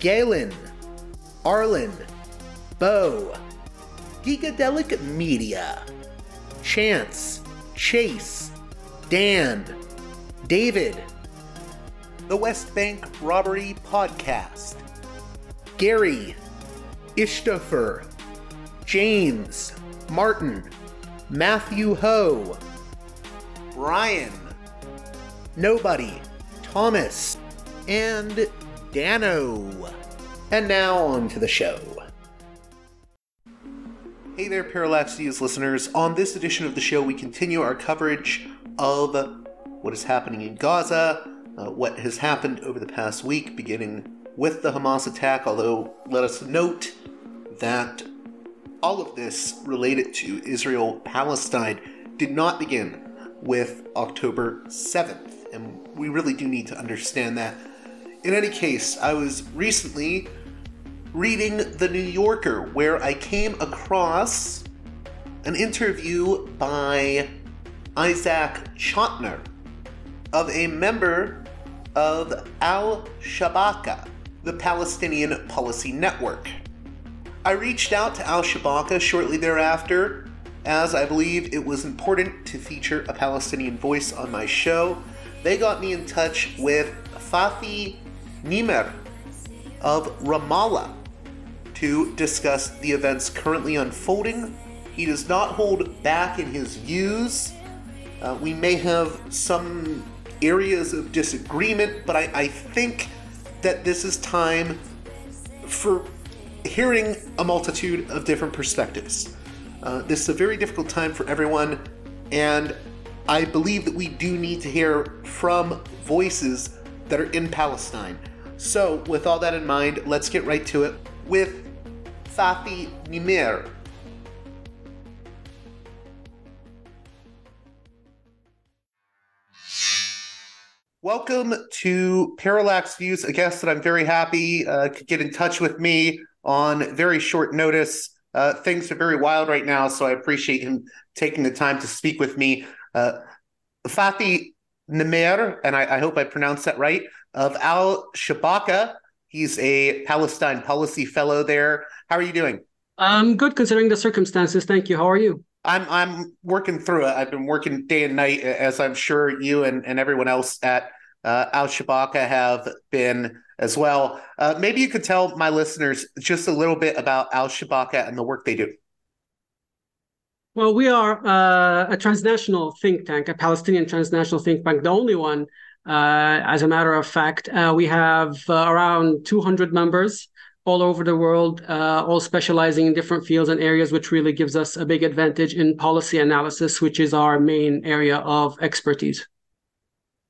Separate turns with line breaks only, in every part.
Galen, Arlen, Bo, Gigadelic Media, Chance, Chase, Dan, David, The West Bank Robbery Podcast, Gary, Ishtofer, James, Martin, Matthew Ho, Brian, Nobody, Thomas, and Dano. And now on to the show. Hey there, Parallax listeners. On this edition of the show, we continue our coverage of what is happening in Gaza, uh, what has happened over the past week, beginning with the Hamas attack. Although, let us note that all of this related to Israel Palestine did not begin with October 7th. And we really do need to understand that in any case, I was recently reading The New Yorker where I came across an interview by Isaac Chotiner of a member of Al Shabaka, the Palestinian Policy Network. I reached out to Al Shabaka shortly thereafter, as I believe it was important to feature a Palestinian voice on my show. They got me in touch with Fathi Nimer of Ramallah to discuss the events currently unfolding. He does not hold back in his views. Uh, we may have some areas of disagreement, but I, I think that this is time for hearing a multitude of different perspectives. Uh, this is a very difficult time for everyone, and I believe that we do need to hear from voices that are in Palestine. So, with all that in mind, let's get right to it with Fathi Nimer. Welcome to Parallax Views, a guest that I'm very happy uh, could get in touch with me on very short notice. Uh, things are very wild right now, so I appreciate him taking the time to speak with me. Uh, Fathi Nimer, and I, I hope I pronounced that right, of Al Shabaka. He's a Palestine policy fellow there. How are you doing?
I'm good considering the circumstances. Thank you. How are you?
I'm I'm working through it. I've been working day and night, as I'm sure you and, and everyone else at uh, Al Shabaka have been as well. Uh, maybe you could tell my listeners just a little bit about Al Shabaka and the work they do.
Well, we are uh, a transnational think tank, a Palestinian transnational think tank, the only one uh, as a matter of fact, uh, we have uh, around 200 members all over the world, uh, all specializing in different fields and areas, which really gives us a big advantage in policy analysis, which is our main area of expertise.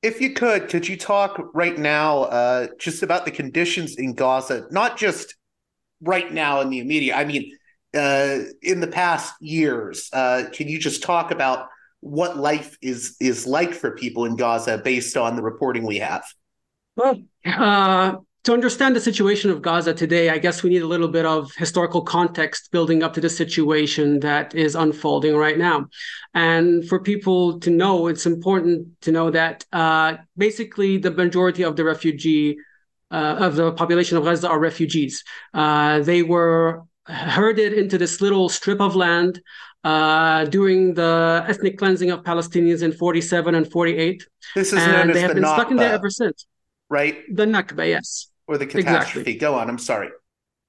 If you could, could you talk right now uh, just about the conditions in Gaza, not just right now in the immediate, I mean, uh, in the past years? can you just talk about what life is is like for people in Gaza based on the reporting we have?
Well, uh, to understand the situation of Gaza today, I guess we need a little bit of historical context building up to the situation that is unfolding right now. And for people to know, it's important to know that uh, basically the majority of the refugee uh, of the population of Gaza are refugees. Uh, they were herded into this little strip of land uh, during the ethnic cleansing of Palestinians in 47 and 48.
This is
and
known as
they have
the
been
Nakba,
stuck in there ever since.
right?
The Nakba, yes.
Or the catastrophe.
Exactly.
Go on. I'm sorry.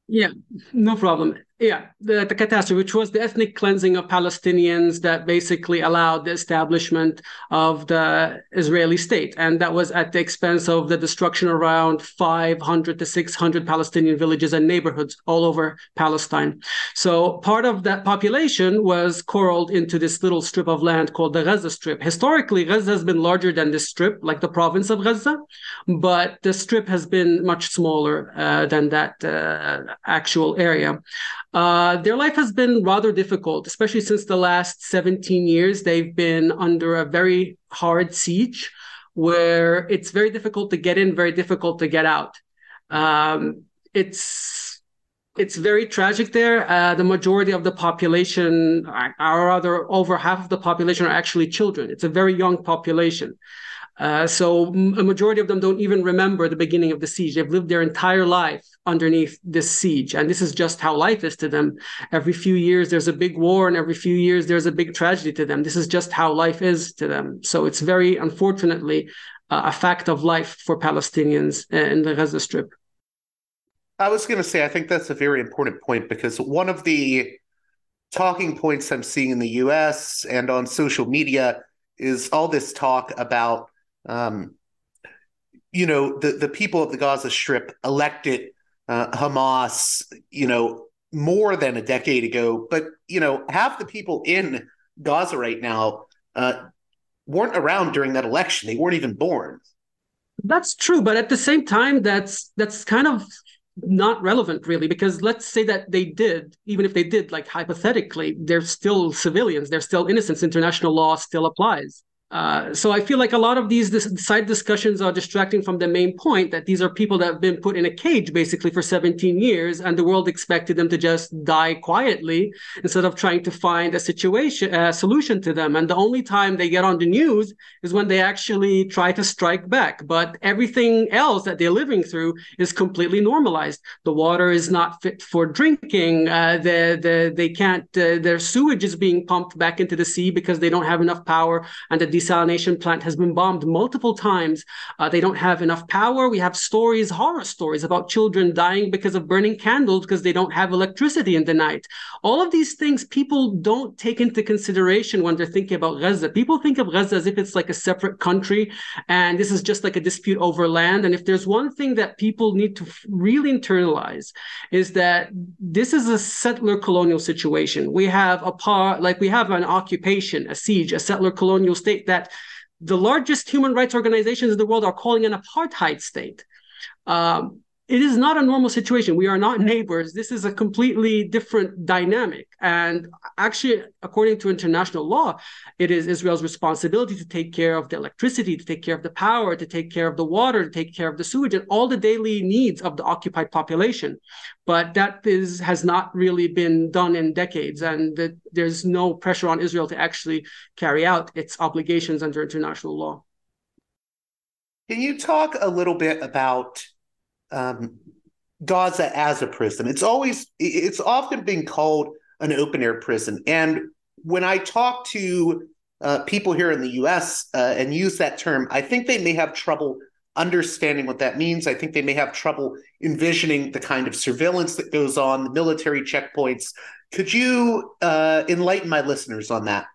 Yeah, no problem. Yeah, the, the catastrophe, which was the ethnic cleansing of Palestinians that basically allowed the establishment of the Israeli state. And that was at the expense of the destruction around 500 to 600 Palestinian villages and neighborhoods all over Palestine. So part of that population was corralled into this little strip of land called the Gaza Strip. Historically, Gaza has been larger than this strip, like the province of Gaza, but the strip has been much smaller uh, than that uh, actual area. Uh, their life has been rather difficult, especially since the last 17 years. They've been under a very hard siege where it's very difficult to get in, very difficult to get out. Um, it's it's very tragic there. Uh, the majority of the population, or rather over half of the population, are actually children. It's a very young population. Uh, so a majority of them don't even remember the beginning of the siege. They've lived their entire life underneath this siege, and this is just how life is to them. Every few years there's a big war, and every few years there's a big tragedy to them. This is just how life is to them. So it's very unfortunately uh, a fact of life for Palestinians in the Gaza Strip.
I was going to say, I think that's a very important point because one of the talking points I'm seeing in the US and on social media is all this talk about, um, you know, the, the people of the Gaza Strip elected uh, Hamas, you know, more than a decade ago. But, you know, half the people in Gaza right now uh, weren't around during that election. They weren't even born.
That's true, but at the same time, that's that's kind of not relevant really because let's say that they did even if they did like hypothetically they're still civilians they're still innocents international law still applies uh, so I feel like a lot of these side discussions are distracting from the main point that these are people that have been put in a cage basically for 17 years, and the world expected them to just die quietly instead of trying to find a situation a solution to them. And the only time they get on the news is when they actually try to strike back. But everything else that they're living through is completely normalized. The water is not fit for drinking. Uh, the, the, they can't. Uh, their sewage is being pumped back into the sea because they don't have enough power, and the desalination plant has been bombed multiple times. Uh, they don't have enough power. We have stories, horror stories about children dying because of burning candles because they don't have electricity in the night. All of these things people don't take into consideration when they're thinking about Gaza. People think of Gaza as if it's like a separate country and this is just like a dispute over land. And if there's one thing that people need to really internalize is that this is a settler colonial situation. We have a part, like we have an occupation, a siege, a settler colonial state that the largest human rights organizations in the world are calling an apartheid state. Um, it is not a normal situation. We are not neighbors. This is a completely different dynamic. And actually, according to international law, it is Israel's responsibility to take care of the electricity, to take care of the power, to take care of the water, to take care of the sewage, and all the daily needs of the occupied population. But that is has not really been done in decades, and that there's no pressure on Israel to actually carry out its obligations under international law.
Can you talk a little bit about um, Gaza as a prison? It's always, it's often been called an open air prison. And when I talk to uh, people here in the US uh, and use that term, I think they may have trouble understanding what that means. I think they may have trouble envisioning the kind of surveillance that goes on, the military checkpoints. Could you uh, enlighten my listeners on that?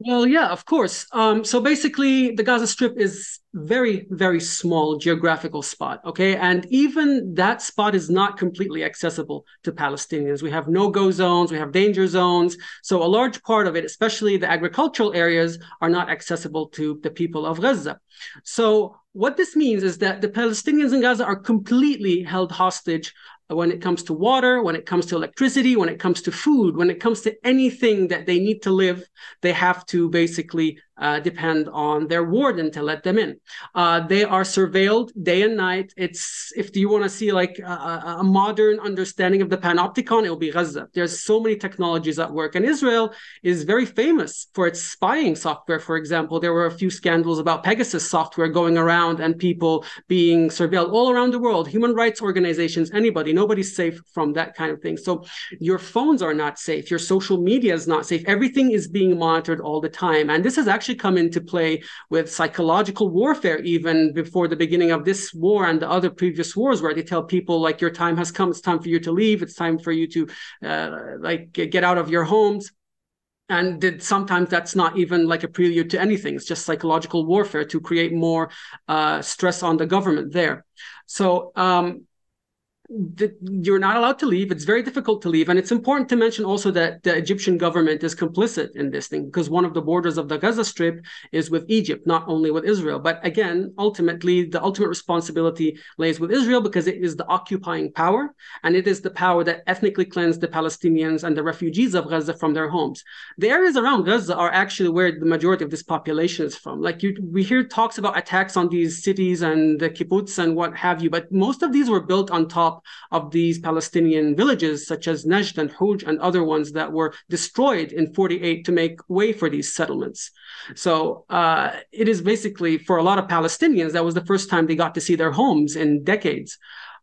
Well, yeah, of course. Um, so basically, the Gaza Strip is very, very small geographical spot. Okay, and even that spot is not completely accessible to Palestinians. We have no-go zones, we have danger zones. So a large part of it, especially the agricultural areas, are not accessible to the people of Gaza. So what this means is that the Palestinians in Gaza are completely held hostage when it comes to water, when it comes to electricity, when it comes to food, when it comes to anything that they need to live, they have to basically uh, depend on their warden to let them in. Uh, they are surveilled day and night. It's if you want to see like a, a, modern understanding of the panopticon, it will be Gaza. There's so many technologies at work, and Israel is very famous for its spying software. For example, there were a few scandals about Pegasus software going around and people being surveilled all around the world. Human rights organizations, anybody, nobody's safe from that kind of thing. So your phones are not safe. Your social media is not safe. Everything is being monitored all the time, and this has actually actually come into play with psychological warfare even before the beginning of this war and the other previous wars where they tell people like your time has come. It's time for you to leave. It's time for you to uh, like get out of your homes. And sometimes that's not even like a prelude to anything. It's just psychological warfare to create more uh, stress on the government there. So um, you're not allowed to leave. It's very difficult to leave. And it's important to mention also that the Egyptian government is complicit in this thing because one of the borders of the Gaza Strip is with Egypt, not only with Israel. But again, ultimately, the ultimate responsibility lays with Israel because it is the occupying power and it is the power that ethnically cleansed the Palestinians and the refugees of Gaza from their homes. The areas around Gaza are actually where the majority of this population is from. Like you, we hear talks about attacks on these cities and the kibbutz and what have you, but most of these were built on top of these Palestinian villages, such as Najd and Houj and other ones that were destroyed in 48 to make way for these settlements. So uh, it is basically, for a lot of Palestinians, that was the first time they got to see their homes in decades,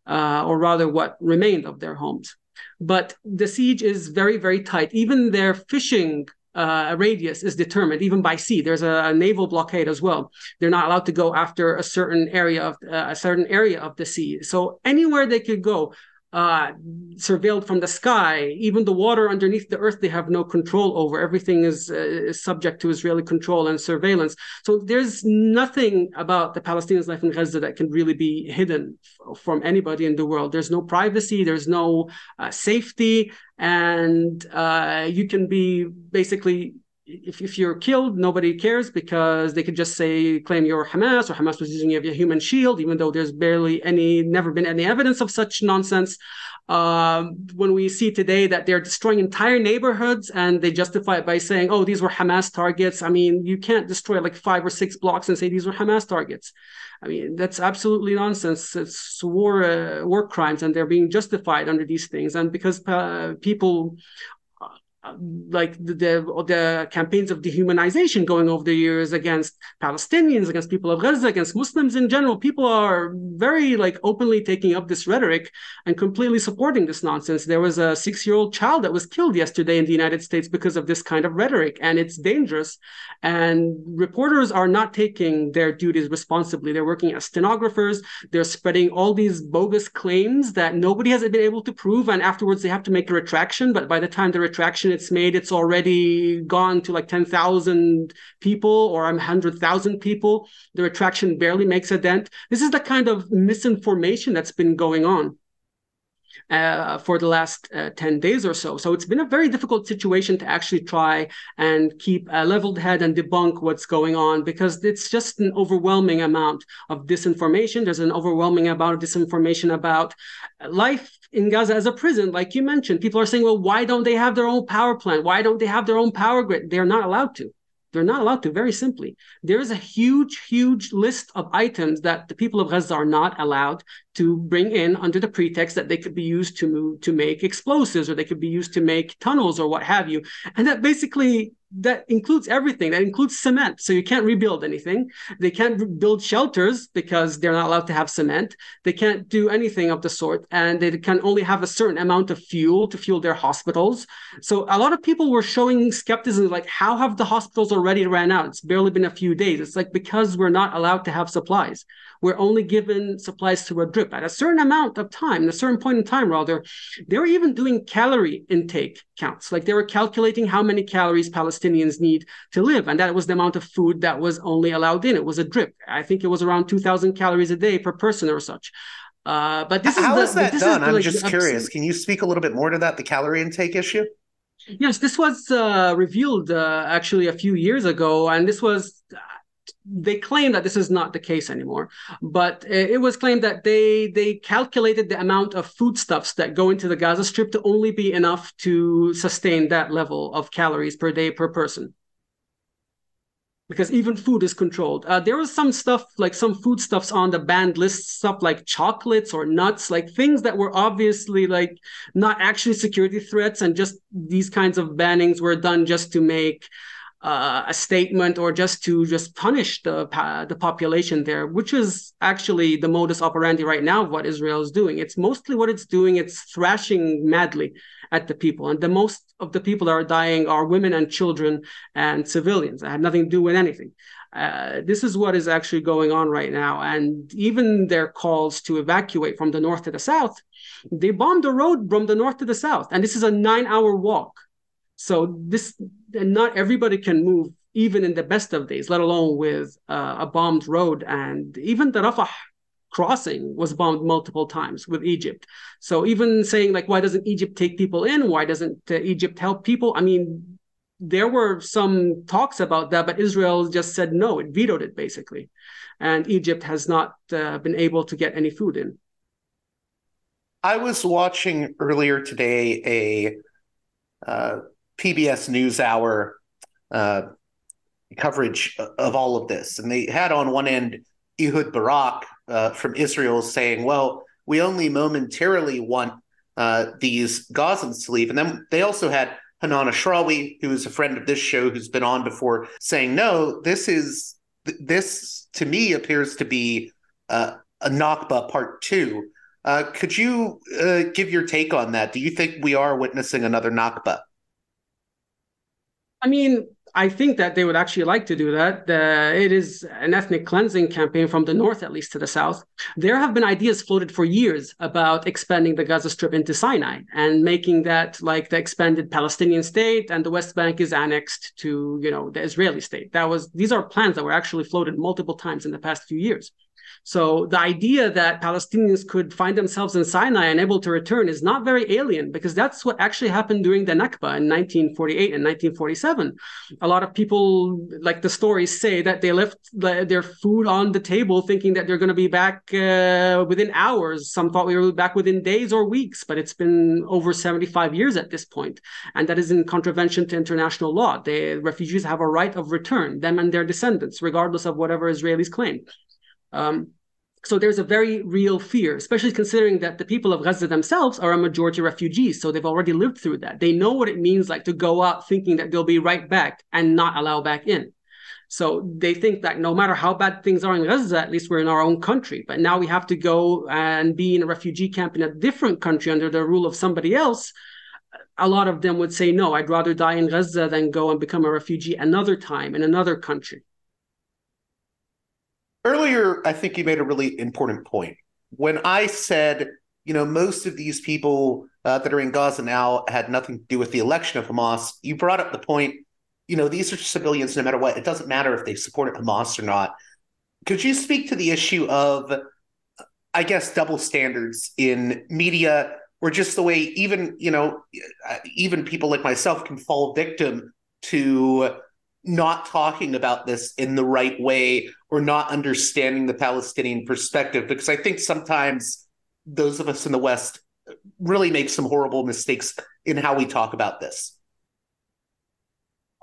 uh, or rather, what remained of their homes. But the siege is very, very tight. Even their fishing uh, radius is determined even by sea. There's a, a, naval blockade as well. They're not allowed to go after a certain area of uh, a certain area of the sea. So anywhere they could go, uh, surveilled from the sky. Even the water underneath the earth, they have no control over. Everything is, uh, is subject to Israeli control and surveillance. So there's nothing about the Palestinians' life in Gaza that can really be hidden f- from anybody in the world. There's no privacy. There's no uh, safety, and uh, you can be basically if, if you're killed, nobody cares because they could just say, claim you're Hamas or Hamas was using you as a human shield, even though there's barely any, never been any evidence of such nonsense. Um, when we see today that they're destroying entire neighborhoods and they justify it by saying, oh, these were Hamas targets. I mean, you can't destroy like five or six blocks and say these were Hamas targets. I mean, that's absolutely nonsense. It's war, uh, war crimes, and they're being justified under these things. And because uh, people Um, like the, the, the campaigns of dehumanization going over the years against Palestinians, against people of Gaza, against Muslims in general. People are very like openly taking up this rhetoric and completely supporting this nonsense. There was a six-year-old child that was killed yesterday in the United States because of this kind of rhetoric, and it's dangerous. And reporters are not taking their duties responsibly. They're working as stenographers. They're spreading all these bogus claims that nobody has been able to prove, and afterwards they have to make a retraction. But by the time the retraction it's made, it's already gone to like 10,000 people or 100,000 people. The retraction barely makes a dent. This is the kind of misinformation that's been going on. Uh, for the last uh, 10 days or so. So it's been a very difficult situation to actually try and keep a leveled head and debunk what's going on because it's just an overwhelming amount of disinformation. There's an overwhelming amount of disinformation about life in Gaza as a prison, like you mentioned. People are saying, well, why don't they have their own power plant? Why don't they have their own power grid? They're not allowed to. They're not allowed to, very simply. There is a huge, huge list of items that the people of Gaza are not allowed to bring in under the pretext that they could be used to move, to make explosives or they could be used to make tunnels or what have you. And that basically that includes everything. That includes cement. So you can't rebuild anything. They can't build shelters because they're not allowed to have cement. They can't do anything of the sort. And they can only have a certain amount of fuel to fuel their hospitals. So a lot of people were showing skepticism like, how have the hospitals already ran out? It's barely been a few days. It's like because we're not allowed to have supplies. We're only given supplies through a drip at a certain amount of time, at a certain point in time, rather. They were even doing calorie intake counts. Like they were calculating how many calories Palestinians need to live. And that was the amount of food that was only allowed in. It was a drip. I think it was around 2,000 calories a day per person or such. Uh, but this
how
is,
the, is that done? Is I'm like just curious. Can you speak a little bit more to that, the calorie intake issue?
Yes, this was uh, revealed uh, actually a few years ago, and this was they claim that this is not the case anymore but it was claimed that they they calculated the amount of foodstuffs that go into the gaza strip to only be enough to sustain that level of calories per day per person because even food is controlled. Uh, there was some stuff like some foodstuffs on the banned list, stuff like chocolates or nuts, like things that were obviously like not actually security threats, and just these kinds of bannings were done just to make uh, a statement or just to just punish the the population there, which is actually the modus operandi right now of what Israel is doing. It's mostly what it's doing. It's thrashing madly at the people, and the most of the people that are dying are women and children and civilians. It had nothing to do with anything. Uh, this is what is actually going on right now, and even their calls to evacuate from the north to the south, they bombed the road from the north to the south, and this is a nine-hour walk so this not everybody can move even in the best of days, let alone with uh, a bombed road. And even the Rafah crossing was bombed multiple times with Egypt. So even saying like, why doesn't Egypt take people in? Why doesn't uh, Egypt help people? I mean, there were some talks about that, but Israel just said no. It vetoed it basically, and Egypt has not uh, been able to get any food in.
I was watching earlier today a uh, PBS NewsHour uh, coverage of all of this, and they had on one end Ehud Barak uh, from Israel saying, "Well, we only momentarily want uh, these Gazans to leave," and then they also had Hanan Ashrawi, who is a friend of this show, who's been on before, saying, "No, this is this to me appears to be uh, a Nakba Part Two. Uh, could you uh, give your take on that? Do you think we are witnessing another Nakba?
I mean, I think that they would actually like to do that. It is an ethnic cleansing campaign from the north, at least to the south. There have been ideas floated for years about expanding the Gaza Strip into Sinai and making that like the expanded Palestinian state, and the West Bank is annexed to you know the Israeli state. That was these are plans that were actually floated multiple times in the past few years. So the idea that Palestinians could find themselves in Sinai and able to return is not very alien because that's what actually happened during the Nakba in 1948 and 1947. A lot of people, like the stories say, that they left their food on the table thinking that they're going to be back uh, within hours. Some thought we were back within days or weeks, but it's been over 75 years at this point, and that is in contravention to international law. The refugees have a right of return, them and their descendants, regardless of whatever Israelis claim. Um, so there's a very real fear, especially considering that the people of Gaza themselves are a majority refugees. So they've already lived through that. They know what it means like to go out thinking that they'll be right back and not allow back in. So they think that no matter how bad things are in Gaza, at least we're in our own country. But now we have to go and be in a refugee camp in a different country under the rule of somebody else. A lot of them would say, no, I'd rather die in Gaza than go and become a refugee another time in another country.
Earlier, I think you made a really important point. When I said, you know, most of these people uh, that are in Gaza now had nothing to do with the election of Hamas, you brought up the point, you know, these are civilians no matter what. It doesn't matter if they supported Hamas or not. Could you speak to the issue of, I guess, double standards in media or just the way even, you know, even people like myself can fall victim to not talking about this in the right way or not understanding the Palestinian perspective because I think sometimes those of us in the West really make some horrible mistakes in how we talk about this.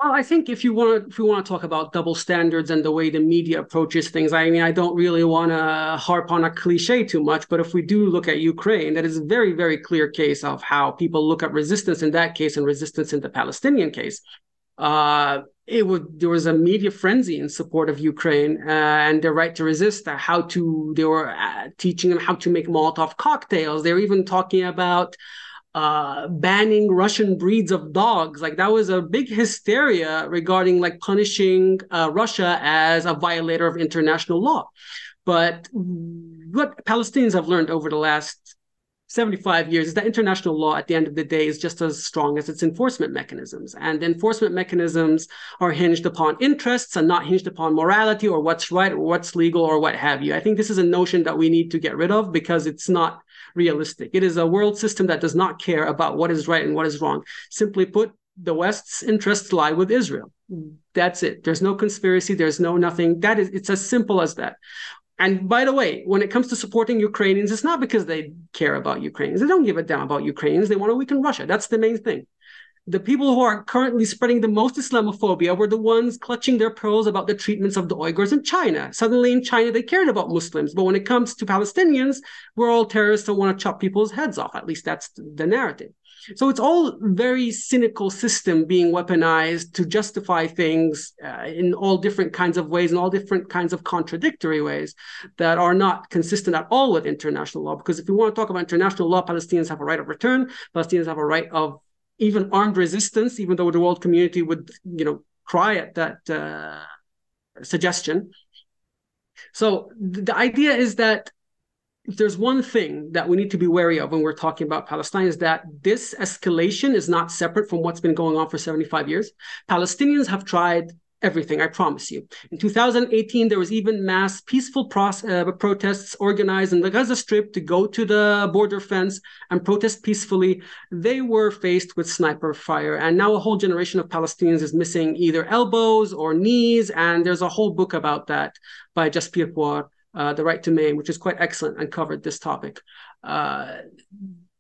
Well, I think if you want to, if you want to talk about double standards and the way the media approaches things, I mean, I don't really want to harp on a cliche too much. But if we do look at Ukraine, that is a very, very clear case of how people look at resistance in that case and resistance in the Palestinian case. Uh, it would there was a media frenzy in support of Ukraine uh, and their right to resist. Uh, how to they were uh, teaching them how to make Molotov cocktails. They were even talking about uh, banning Russian breeds of dogs. Like that was a big hysteria regarding like punishing uh, Russia as a violator of international law. But what Palestinians have learned over the last 75 years is that international law at the end of the day is just as strong as its enforcement mechanisms. And enforcement mechanisms are hinged upon interests and not hinged upon morality or what's right or what's legal or what have you. I think this is a notion that we need to get rid of because it's not realistic. It is a world system that does not care about what is right and what is wrong. Simply put, the West's interests lie with Israel. That's it. There's no conspiracy. There's no nothing. That is, it's as simple as that. And by the way, when it comes to supporting Ukrainians, it's not because they care about Ukrainians. They don't give a damn about Ukrainians. They want to weaken Russia. That's the main thing. the people who are currently spreading the most Islamophobia were the ones clutching their pearls about the treatments of the Uyghurs in China. Suddenly in China, they cared about Muslims. But when it comes to Palestinians, we're all terrorists who want to chop people's heads off. At least that's the narrative. So it's all very cynical system being weaponized to justify things uh, in all different kinds of ways, and all different kinds of contradictory ways that are not consistent at all with international law. Because if we want to talk about international law, Palestinians have a right of return. Palestinians have a right of even armed resistance, even though the world community would, you know, cry at that uh, suggestion. So the idea is that if there's one thing that we need to be wary of when we're talking about Palestine is that this escalation is not separate from what's been going on for 75 years. Palestinians have tried everything, I promise you. In 2018, there was even mass peaceful uh, protests organized in the Gaza Strip to go to the border fence and protest peacefully. They were faced with sniper fire. And now a whole generation of Palestinians is missing either elbows or knees. And there's a whole book about that by Jasbir Puar uh, The Right to Maim, which is quite excellent and covered this topic. Uh,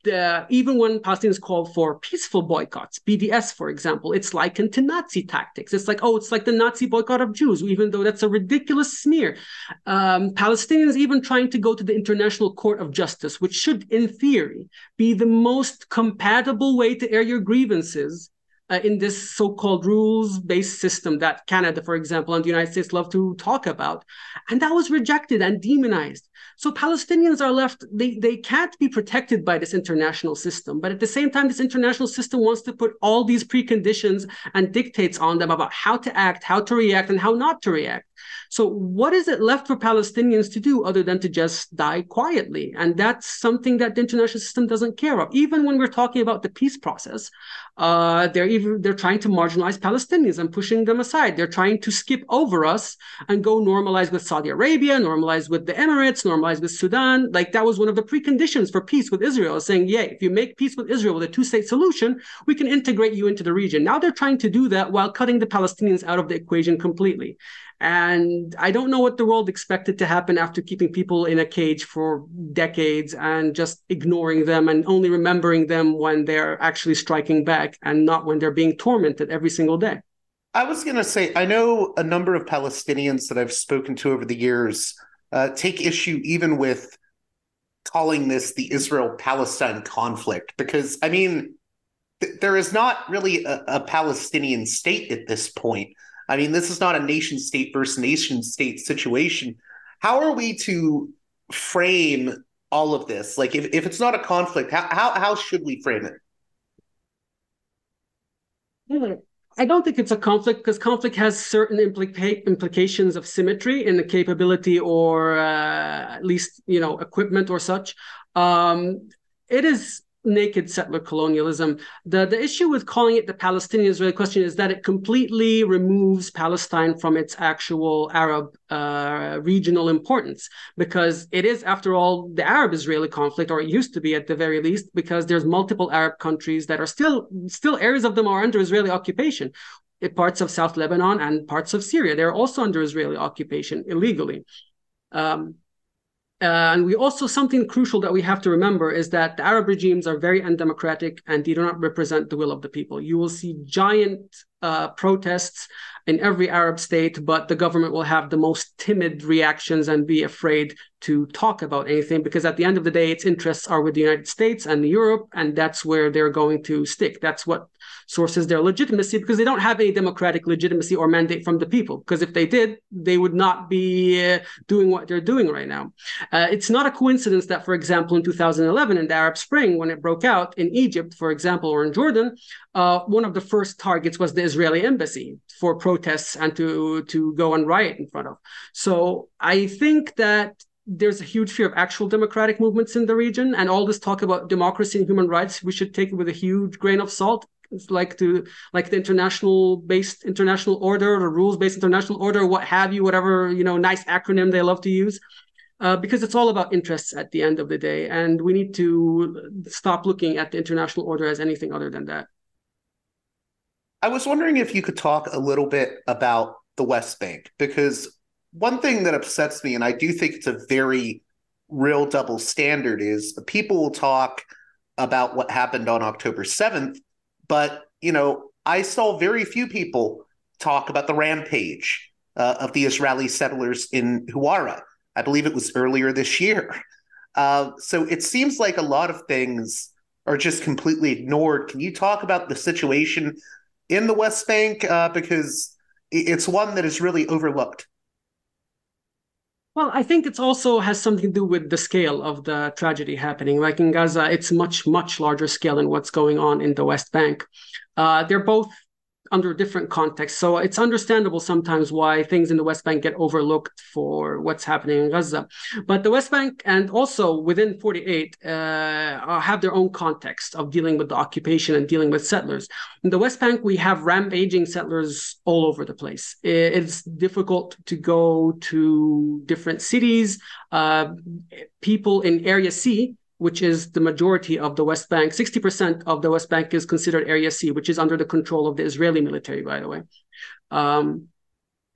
the, even when Palestinians call for peaceful boycotts, BDS, for example, it's likened to Nazi tactics. It's like, oh, it's like the Nazi boycott of Jews, even though that's a ridiculous smear. Um, Palestinians even trying to go to the International Court of Justice, which should, in theory, be the most compatible way to air your grievances uh, in this so-called rules-based system that Canada, for example, and the United States love to talk about, and that was rejected and demonized. So Palestinians are left; they they can't be protected by this international system. But at the same time, this international system wants to put all these preconditions and dictates on them about how to act, how to react, and how not to react. So, what is it left for Palestinians to do other than to just die quietly? And that's something that the international system doesn't care of. Even when we're talking about the peace process, uh, they're even they're trying to marginalize Palestinians and pushing them aside. They're trying to skip over us and go normalize with Saudi Arabia, normalize with the Emirates, normalize with Sudan. Like that was one of the preconditions for peace with Israel, saying, yeah, if you make peace with Israel with a two-state solution, we can integrate you into the region. Now they're trying to do that while cutting the Palestinians out of the equation completely. And I don't know what the world expected to happen after keeping people in a cage for decades and just ignoring them and only remembering them when they're actually striking back and not when they're being tormented every single day.
I was going to say, I know a number of Palestinians that I've spoken to over the years uh, take issue even with calling this the Israel Palestine conflict because, I mean, th- there is not really a, a Palestinian state at this point. I mean, this is not a nation state versus nation state situation. How are we to frame all of this? Like, if, if it's not a conflict, how, how, how should we frame it?
I don't think it's a conflict because conflict has certain implica- implications of symmetry in the capability or uh, at least, you know, equipment or such. Um, it is naked settler colonialism. The, the issue with calling it the Palestinian Israeli question is that it completely removes Palestine from its actual Arab uh, regional importance, because it is, after all, the Arab Israeli conflict, or it used to be at the very least, because there's multiple Arab countries that are still, still areas of them are under Israeli occupation. Parts of South Lebanon and parts of Syria, they're also under Israeli occupation illegally. Um, uh, and we also something crucial that we have to remember is that the Arab regimes are very undemocratic and they do not represent the will of the people. You will see giant uh, protests in every Arab state, but the government will have the most timid reactions and be afraid to talk about anything because at the end of the day, its interests are with the United States and Europe, and that's where they're going to stick. That's what sources their legitimacy because they don't have any democratic legitimacy or mandate from the people. Because if they did, they would not be uh, doing what they're doing right now. Uh, it's not a coincidence that, for example, in 2011, in the Arab Spring, when it broke out in Egypt, for example, or in Jordan, uh, one of the first targets was the Israeli embassy for protests and to to go and riot in front of. So I think that there's a huge fear of actual democratic movements in the region and all this talk about democracy and human rights we should take it with a huge grain of salt it's like to like the international based international order or rules based international order what have you whatever you know nice acronym they love to use. Uh, because it's all about interests at the end of the day and we need to stop looking at the international order as anything other than that.
I was wondering if you could talk a little bit about the west bank because one thing that upsets me, and I do think it's a very real double standard, is people will talk about what happened on October 7th, but you know, I saw very few people talk about the rampage uh, of the Israeli settlers in Huwara. I believe it was earlier this year. Uh, so it seems like a lot of things are just completely ignored. Can you talk about the situation in the West Bank? Uh, because it's one that is really overlooked.
Well, I think it also has something to do with the scale of the tragedy happening. Like in Gaza, it's much, much larger scale than what's going on in the West Bank. Uh, they're both under a different context. So it's understandable sometimes why things in the West Bank get overlooked for what's happening in Gaza. But the West Bank and also within 48 uh, have their own context of dealing with the occupation and dealing with settlers. In the West Bank, we have rampaging settlers all over the place. It's difficult to go to different cities. Uh, people in Area C which is the majority of the West Bank. 60% of the West Bank is considered Area C, which is under the control of the Israeli military, by the way. Um,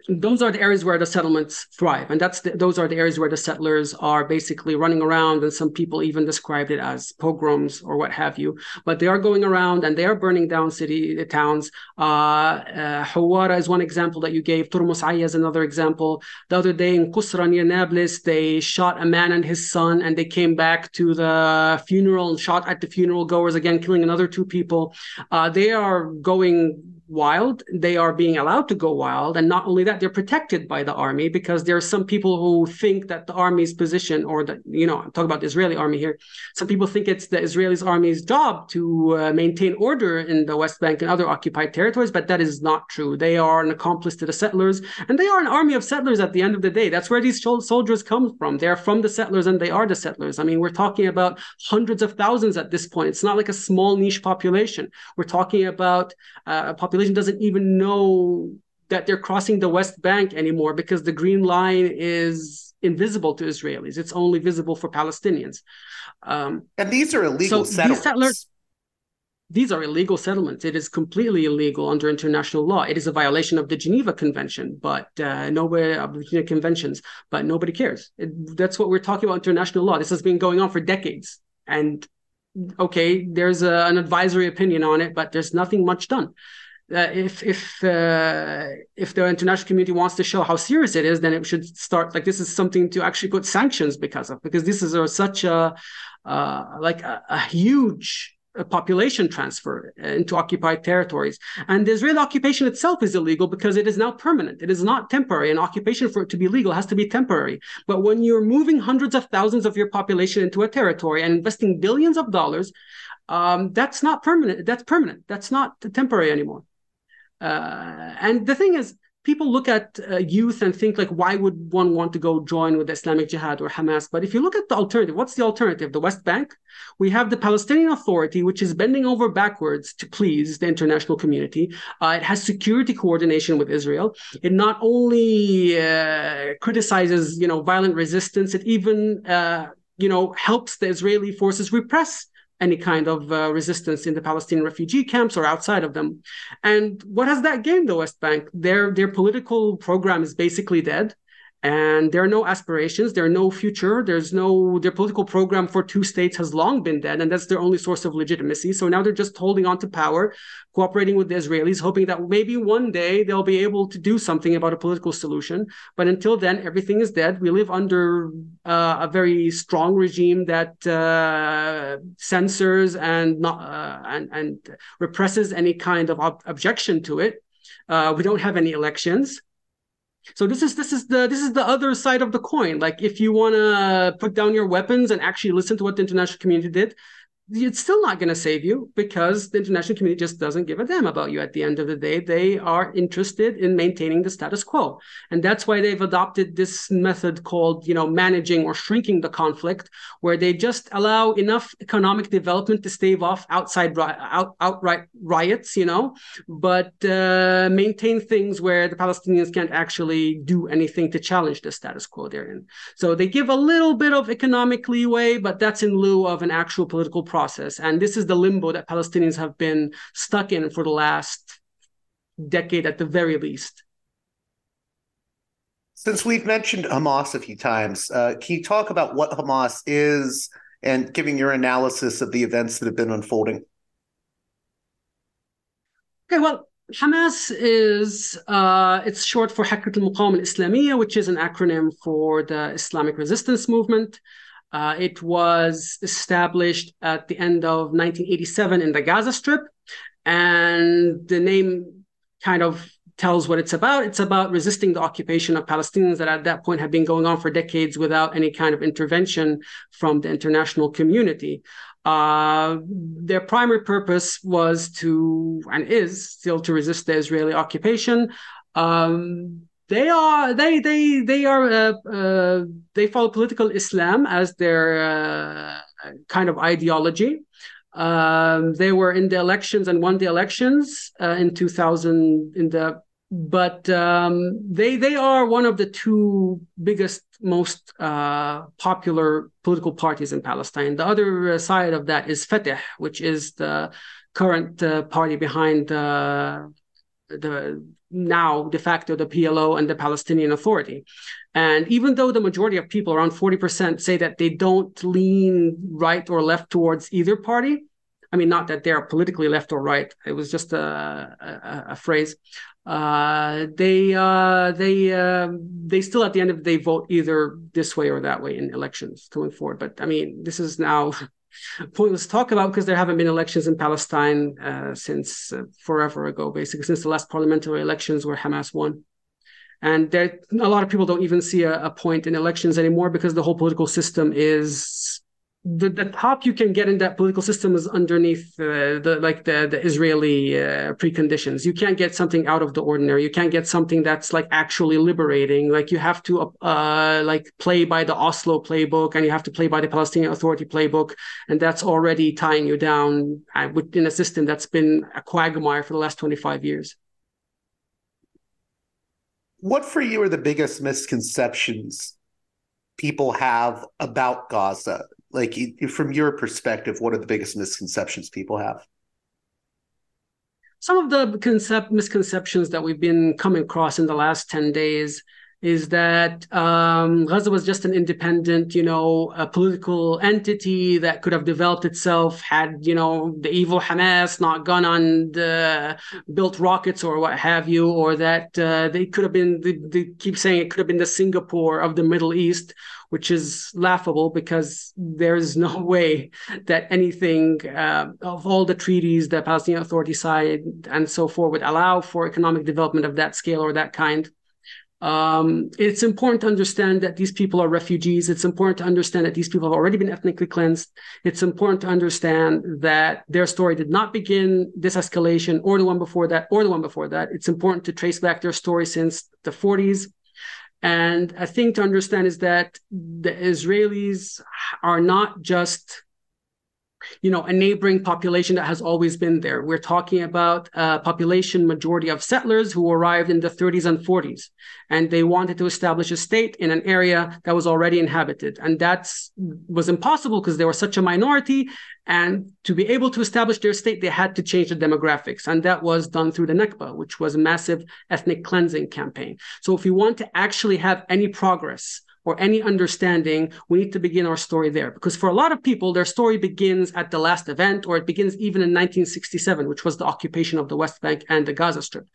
those are the areas where the settlements thrive and that's the, those are the areas where the settlers are basically running around and some people even described it as pogroms or what have you. But they are going around and they are burning down city towns. Uh, uh, Hawara is one example that you gave. Turmus Aya is another example. The other day in Qusra near Nablus they shot a man and his son and they came back to the funeral and shot at the funeral goers again killing another two people. Uh, they are going wild. They are being allowed to go wild. And not only that, they're protected by the army because there are some people who think that the army's position, or the, you know, I'm talking about the Israeli army here. Some people think it's the Israeli army's job to uh, maintain order in the West Bank and other occupied territories, but that is not true. They are an accomplice to the settlers, and they are an army of settlers at the end of the day. That's where these soldiers come from. They're from the settlers and they are the settlers. I mean, we're talking about hundreds of thousands at this point. It's not like a small niche population. We're talking about uh, a population population doesn't even know that they're crossing the West Bank anymore because the Green Line is invisible to Israelis. It's only visible for Palestinians.
Um, and these are illegal so settlements. These, settlers,
these are illegal settlements. It is completely illegal under international law. It is a violation of the Geneva Convention, but uh, nobody of the Geneva Conventions, but nobody cares. It, that's what we're talking about international law. This has been going on for decades, and okay, there's a, an advisory opinion on it, but there's nothing much done uh, if if uh, if the international community wants to show how serious it is, then it should start like this is something to actually put sanctions because of because this is a, such a uh, like a, a huge population transfer into occupied territories. And the Israeli occupation itself is illegal because it is now permanent. It is not temporary. An occupation for it to be legal has to be temporary. But when you're moving hundreds of thousands of your population into a territory and investing billions of dollars, um, that's not permanent. That's permanent. That's not temporary anymore. Uh, and the thing is, people look at uh, youth and think like, why would one want to go join with Islamic Jihad or Hamas? But if you look at the alternative, what's the alternative? The West Bank. We have the Palestinian Authority, which is bending over backwards to please the international community. Uh, it has security coordination with Israel. It not only uh, criticizes, you know, violent resistance, it even, uh, you know, helps the Israeli forces repress any kind of uh, resistance in the Palestinian refugee camps or outside of them. And what has that gained the West Bank? Their their political program is basically dead and there are no aspirations there are no future there's no their political program for two states has long been dead and that's their only source of legitimacy. So now they're just holding on to power cooperating with the israelis hoping that maybe one day they'll be able to do something about a political solution. But until then everything is dead. We live under uh, a very strong regime that uh, censors and not uh, and, and represses any kind of ob- objection to it. Uh, we don't have any elections so this is this is the this is the other side of the coin. Like if you want to put down your weapons and actually listen to what the international community did, it's still not going to save you because the international community just doesn't give a damn about you at the end of the day. They are interested in maintaining the status quo. And that's why they've adopted this method called, you know, managing or shrinking the conflict, where they just allow enough economic development to stave off outside out, outright riots, you know, but uh, maintain things where the Palestinians can't actually do anything to challenge the status quo they're in. So they give a little bit of economic leeway, but that's in lieu of an actual political process process. And this is the limbo that Palestinians have been stuck in for the last decade at the very least.
Since we've mentioned Hamas a few times, uh, can you talk about what Hamas is and giving your analysis of the events that have been unfolding?
Okay, well, Hamas is uh, it's short for Harakat al-Muqawama al-Islamiyya, which is an acronym for the Islamic Resistance Movement. Uh, it was established at the end of 1987 in the Gaza Strip, and the name kind of tells what it's about. It's about resisting the occupation of Palestinians that at that point had been going on for decades without any kind of intervention from the international community. Uh, their primary purpose was to, and is still to resist the Israeli occupation. Um, they are they they they are uh, uh, they follow political Islam as their uh, kind of ideology. Um, they were in the elections and won the elections uh, in 2000 in the but um, they they are one of the two biggest, most uh, popular political parties in Palestine. The other uh, side of that is Fatah, which is the current party behind the now de facto the PLO and the Palestinian Authority. And even though the majority of people, around forty percent, say that they don't lean right or left towards either party. I mean, not that they're politically left or right. It was just a, a, a phrase uh, they uh, they uh, they still at the end of the day vote either this way or that way in elections going forward. But I mean, this is now pointless talk about because there haven't been elections in Palestine uh, since uh, forever ago, basically since the last parliamentary elections where Hamas won. And there, a lot of people don't even see a, a point in elections anymore because the whole political system is the, the top you can get in that political system is underneath uh, the like the the Israeli uh, preconditions. You can't get something out of the ordinary. You can't get something that's like actually liberating. Like you have to uh, like play by the Oslo playbook, and you have to play by the Palestinian Authority playbook, and that's already tying you down uh, within a system that's been a quagmire for the last twenty five years.
What for you are the biggest misconceptions people have about Gaza? Like from your perspective what are the biggest misconceptions people have?
Some of the concept misconceptions that we've been coming across in the last 10 days is that um, Gaza was just an independent, you know, political entity that could have developed itself had, you know, the evil Hamas not gone on the built rockets or what have you, or that uh, they could have been, they, they keep saying it could have been the Singapore of the Middle East, which is laughable because there's no way that anything uh, of all the treaties the Palestinian Authority signed and so forth would allow for economic development of that scale or that kind. Um, it's important to understand that these people are refugees. It's important to understand that these people have already been ethnically cleansed. It's important to understand that their story did not begin this escalation or the one before that or the one before that. It's important to trace back their story since the 40s. And a thing to understand is that the Israelis are not just you know, a neighboring population that has always been there. We're talking about a population majority of settlers who arrived in the 30s and 40s, and they wanted to establish a state in an area that was already inhabited, and that was impossible because they were such a minority. And to be able to establish their state, they had to change the demographics, and that was done through the Nakba, which was a massive ethnic cleansing campaign. So, if you want to actually have any progress or any understanding, we need to begin our story there. Because for a lot of people, their story begins at the last event, or it begins even in 1967, which was the occupation of the West Bank and the Gaza Strip.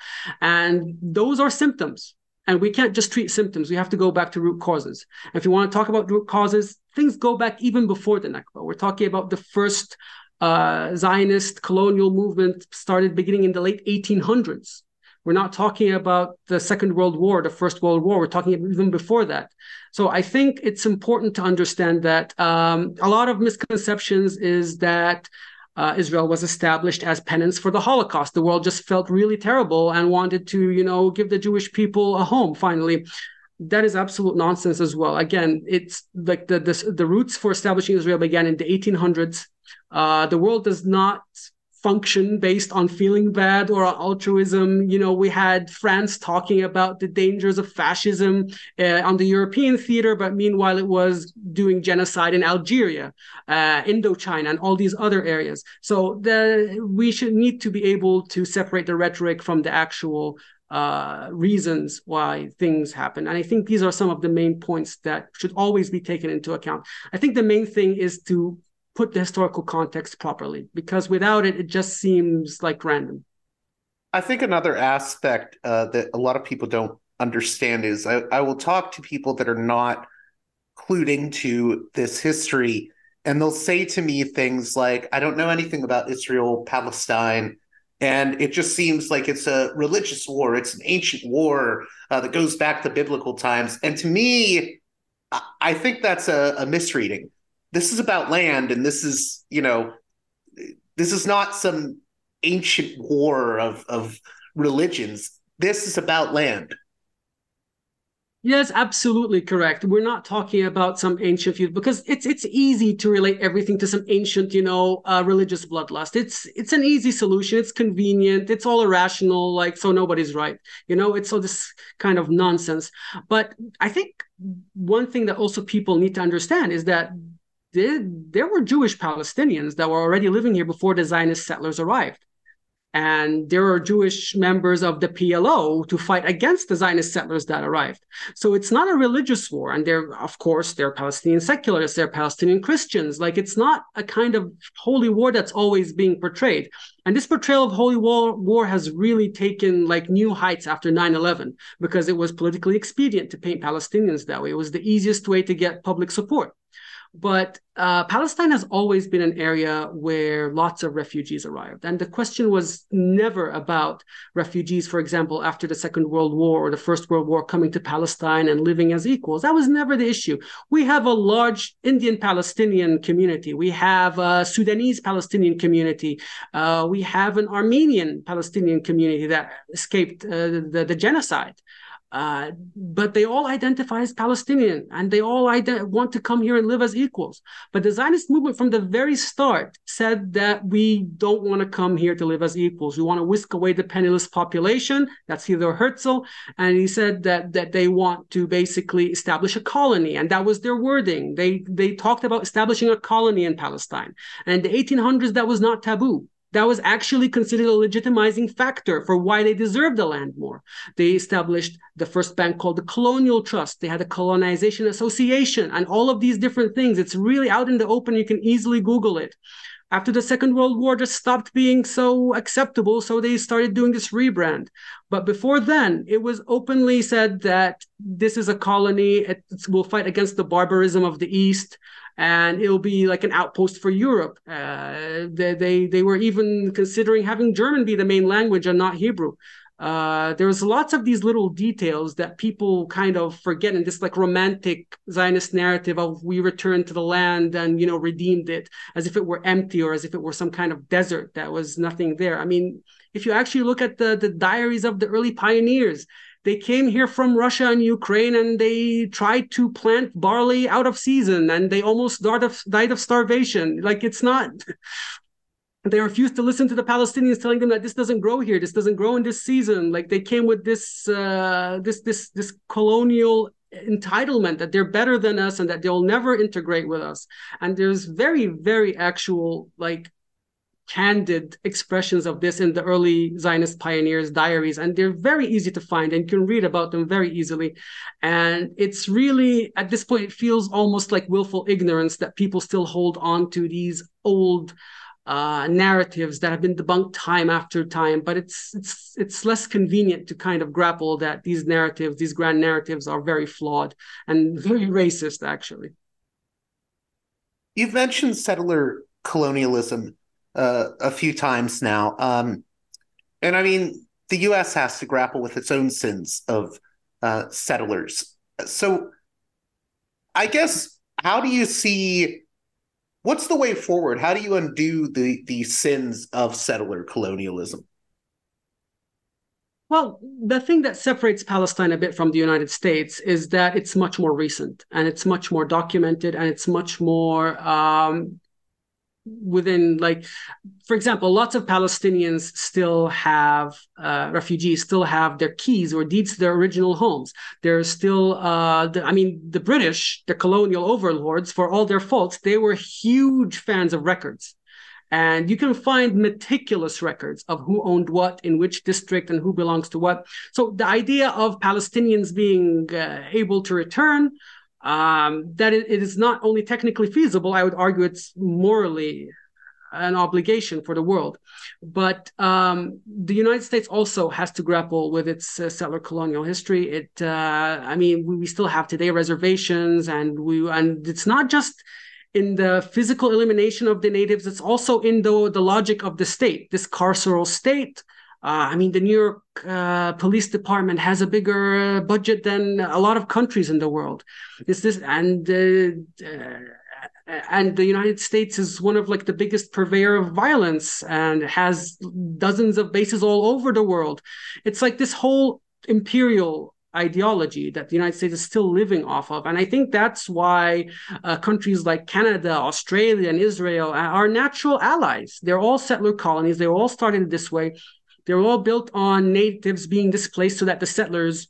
And those are symptoms. And we can't just treat symptoms. We have to go back to root causes. And if you want to talk about root causes, things go back even before the Nakba. We're talking about the first uh, Zionist colonial movement started beginning in the late 1800s. We're not talking about the Second World War, the First World War. We're talking even before that. So I think it's important to understand that um, a lot of misconceptions is that uh, Israel was established as penance for the Holocaust. The world just felt really terrible and wanted to, you know, give the Jewish people a home finally. That is absolute nonsense as well. Again, it's like the the, the roots for establishing Israel began in the 1800s. Uh, the world does not function based on feeling bad or altruism. You know, we had France talking about the dangers of fascism uh, on the European theater, but meanwhile it was doing genocide in Algeria, uh, Indochina, and all these other areas. So the, we should need to be able to separate the rhetoric from the actual uh, reasons why things happen. And I think these are some of the main points that should always be taken into account. I think the main thing is to put the historical context properly because without it, it just seems like random.
I think another aspect uh, that a lot of people don't understand is I, I will talk to people that are not clued into this history, and they'll say to me things like, I don't know anything about Israel, Palestine. And it just seems like it's a religious war. It's an ancient war uh, that goes back to biblical times. And to me, I think that's a, a misreading. This is about land, and this is, you know, this is not some ancient war of of religions. This is about land.
Yes, absolutely correct. We're not talking about some ancient feud because it's it's easy to relate everything to some ancient, you know, uh, religious bloodlust. It's it's an easy solution. It's convenient. It's all irrational. Like so, nobody's right. You know, it's all this kind of nonsense. But I think one thing that also people need to understand is that there, there were Jewish Palestinians that were already living here before the Zionist settlers arrived and there are Jewish members of the PLO to fight against the Zionist settlers that arrived. So it's not a religious war, and they're of course they're Palestinian secularists, they're Palestinian Christians. Like it's not a kind of holy war that's always being portrayed. And this portrayal of holy war, war has really taken like new heights after 9/11 because it was politically expedient to paint Palestinians that way. It was the easiest way to get public support. But uh, Palestine has always been an area where lots of refugees arrived. And the question was never about refugees, for example, after the Second World War or the First World War coming to Palestine and living as equals. That was never the issue. We have a large Indian Palestinian community. We have a Sudanese Palestinian community. Uh, we have an Armenian Palestinian community that escaped uh, the, the genocide. Uh, but they all identify as Palestinian and they all ident- want to come here and live as equals. But the Zionist movement from the very start said that we don't want to come here to live as equals. We want to whisk away the penniless population. That's Theodor Herzl. And he said that, that they want to basically establish a colony. And that was their wording. They, they talked about establishing a colony in Palestine. And in the 1800s, that was not taboo that was actually considered a legitimizing factor for why they deserved the land more. They established the first bank called the Colonial Trust. They had a colonization association and all of these different things. It's really out in the open. You can easily Google it. After the Second World War just stopped being so acceptable, so they started doing this rebrand. But before then, it was openly said that this is a colony. It will fight against the barbarism of the East and it'll be like an outpost for Europe. Uh, they, they, they were even considering having German be the main language and not Hebrew. Uh, there's lots of these little details that people kind of forget in this like romantic Zionist narrative of we returned to the land and you know redeemed it as if it were empty or as if it were some kind of desert that was nothing there. I mean, if you actually look at the the diaries of the early pioneers, they came here from Russia and Ukraine and they tried to plant barley out of season and they almost died of, died of starvation. Like it's not. They refused to listen to the Palestinians telling them that this doesn't grow here, this doesn't grow in this season. Like they came with this uh, this this this colonial entitlement that they're better than us and that they'll never integrate with us. And there's very very actual like candid expressions of this in the early Zionist pioneers' diaries, and they're very easy to find, and you can read about them very easily. And it's really, at this point, it feels almost like willful ignorance that people still hold on to these old uh, narratives that have been debunked time after time. But it's it's it's less convenient to kind of grapple that these narratives, these grand narratives, are very flawed and very racist, actually.
You've mentioned settler colonialism uh, a few times now. Um, and I mean, the U.S. has to grapple with its own sins of uh, settlers. So, I guess, how do you see? What's the way forward? How do you undo the the sins of settler colonialism?
Well, the thing that separates Palestine a bit from the United States is that it's much more recent and it's much more documented and it's much more um, within like for example lots of palestinians still have uh, refugees still have their keys or deeds to their original homes. There's still uh, the, i mean the british the colonial overlords for all their faults they were huge fans of records. And you can find meticulous records of who owned what in which district and who belongs to what. So the idea of palestinians being uh, able to return um, that it, it is not only technically feasible, I would argue it's morally an obligation for the world. But um, the United States also has to grapple with its uh, settler colonial history. It, uh, I mean, we, we, still have today reservations, and we, and it's not just in the physical elimination of the natives; it's also in the the logic of the state, this carceral state. Uh, I mean, the New York uh, Police Department has a bigger budget than a lot of countries in the world. This, and uh, and the United States is one of like the biggest purveyor of violence and has dozens of bases all over the world. It's like this whole imperial ideology that the United States is still living off of. And I think that's why uh, countries like Canada, Australia, and Israel are natural allies. They're all settler colonies. They all started this way. They're all built on natives being displaced so that the settlers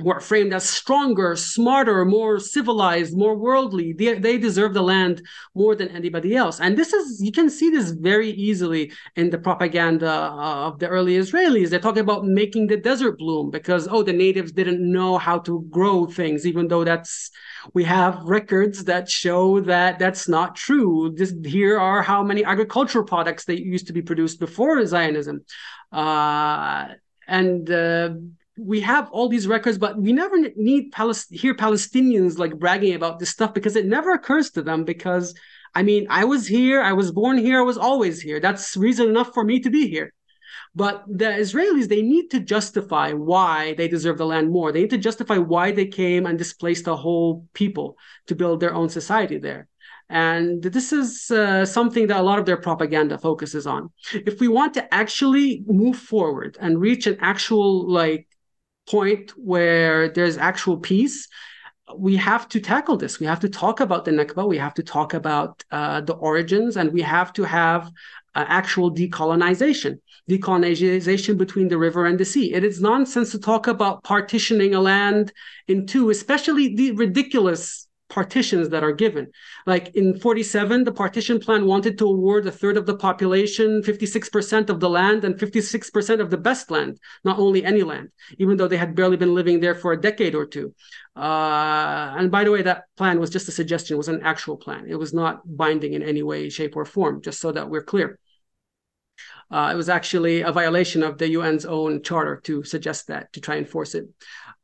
who are framed as stronger, smarter, more civilized, more worldly. They, they deserve the land more than anybody else. And this is, you can see this very easily in the propaganda of the early Israelis. They're talking about making the desert bloom because, oh, the natives didn't know how to grow things, even though that's, we have records that show that that's not true. This, here are how many agricultural products that used to be produced before Zionism. Uh, and uh, we have all these records, but we never need Palest- hear Palestinians like bragging about this stuff because it never occurs to them. Because I mean, I was here, I was born here, I was always here. That's reason enough for me to be here. But the Israelis, they need to justify why they deserve the land more. They need to justify why they came and displaced a whole people to build their own society there. And this is uh, something that a lot of their propaganda focuses on. If we want to actually move forward and reach an actual like point where there's actual peace, we have to tackle this. We have to talk about the Nakba. We have to talk about uh, the origins, and we have to have uh, actual decolonization, decolonization between the river and the sea. It is nonsense to talk about partitioning a land in two, especially the ridiculous partitions that are given. Like in 47, the partition plan wanted to award a third of the population 56% of the land and 56% of the best land, not only any land, even though they had barely been living there for a decade or two. Uh, and by the way, that plan was just a suggestion, it was an actual plan. It was not binding in any way, shape, or form, just so that we're clear. Uh, it was actually a violation of the UN's own charter to suggest that, to try and force it.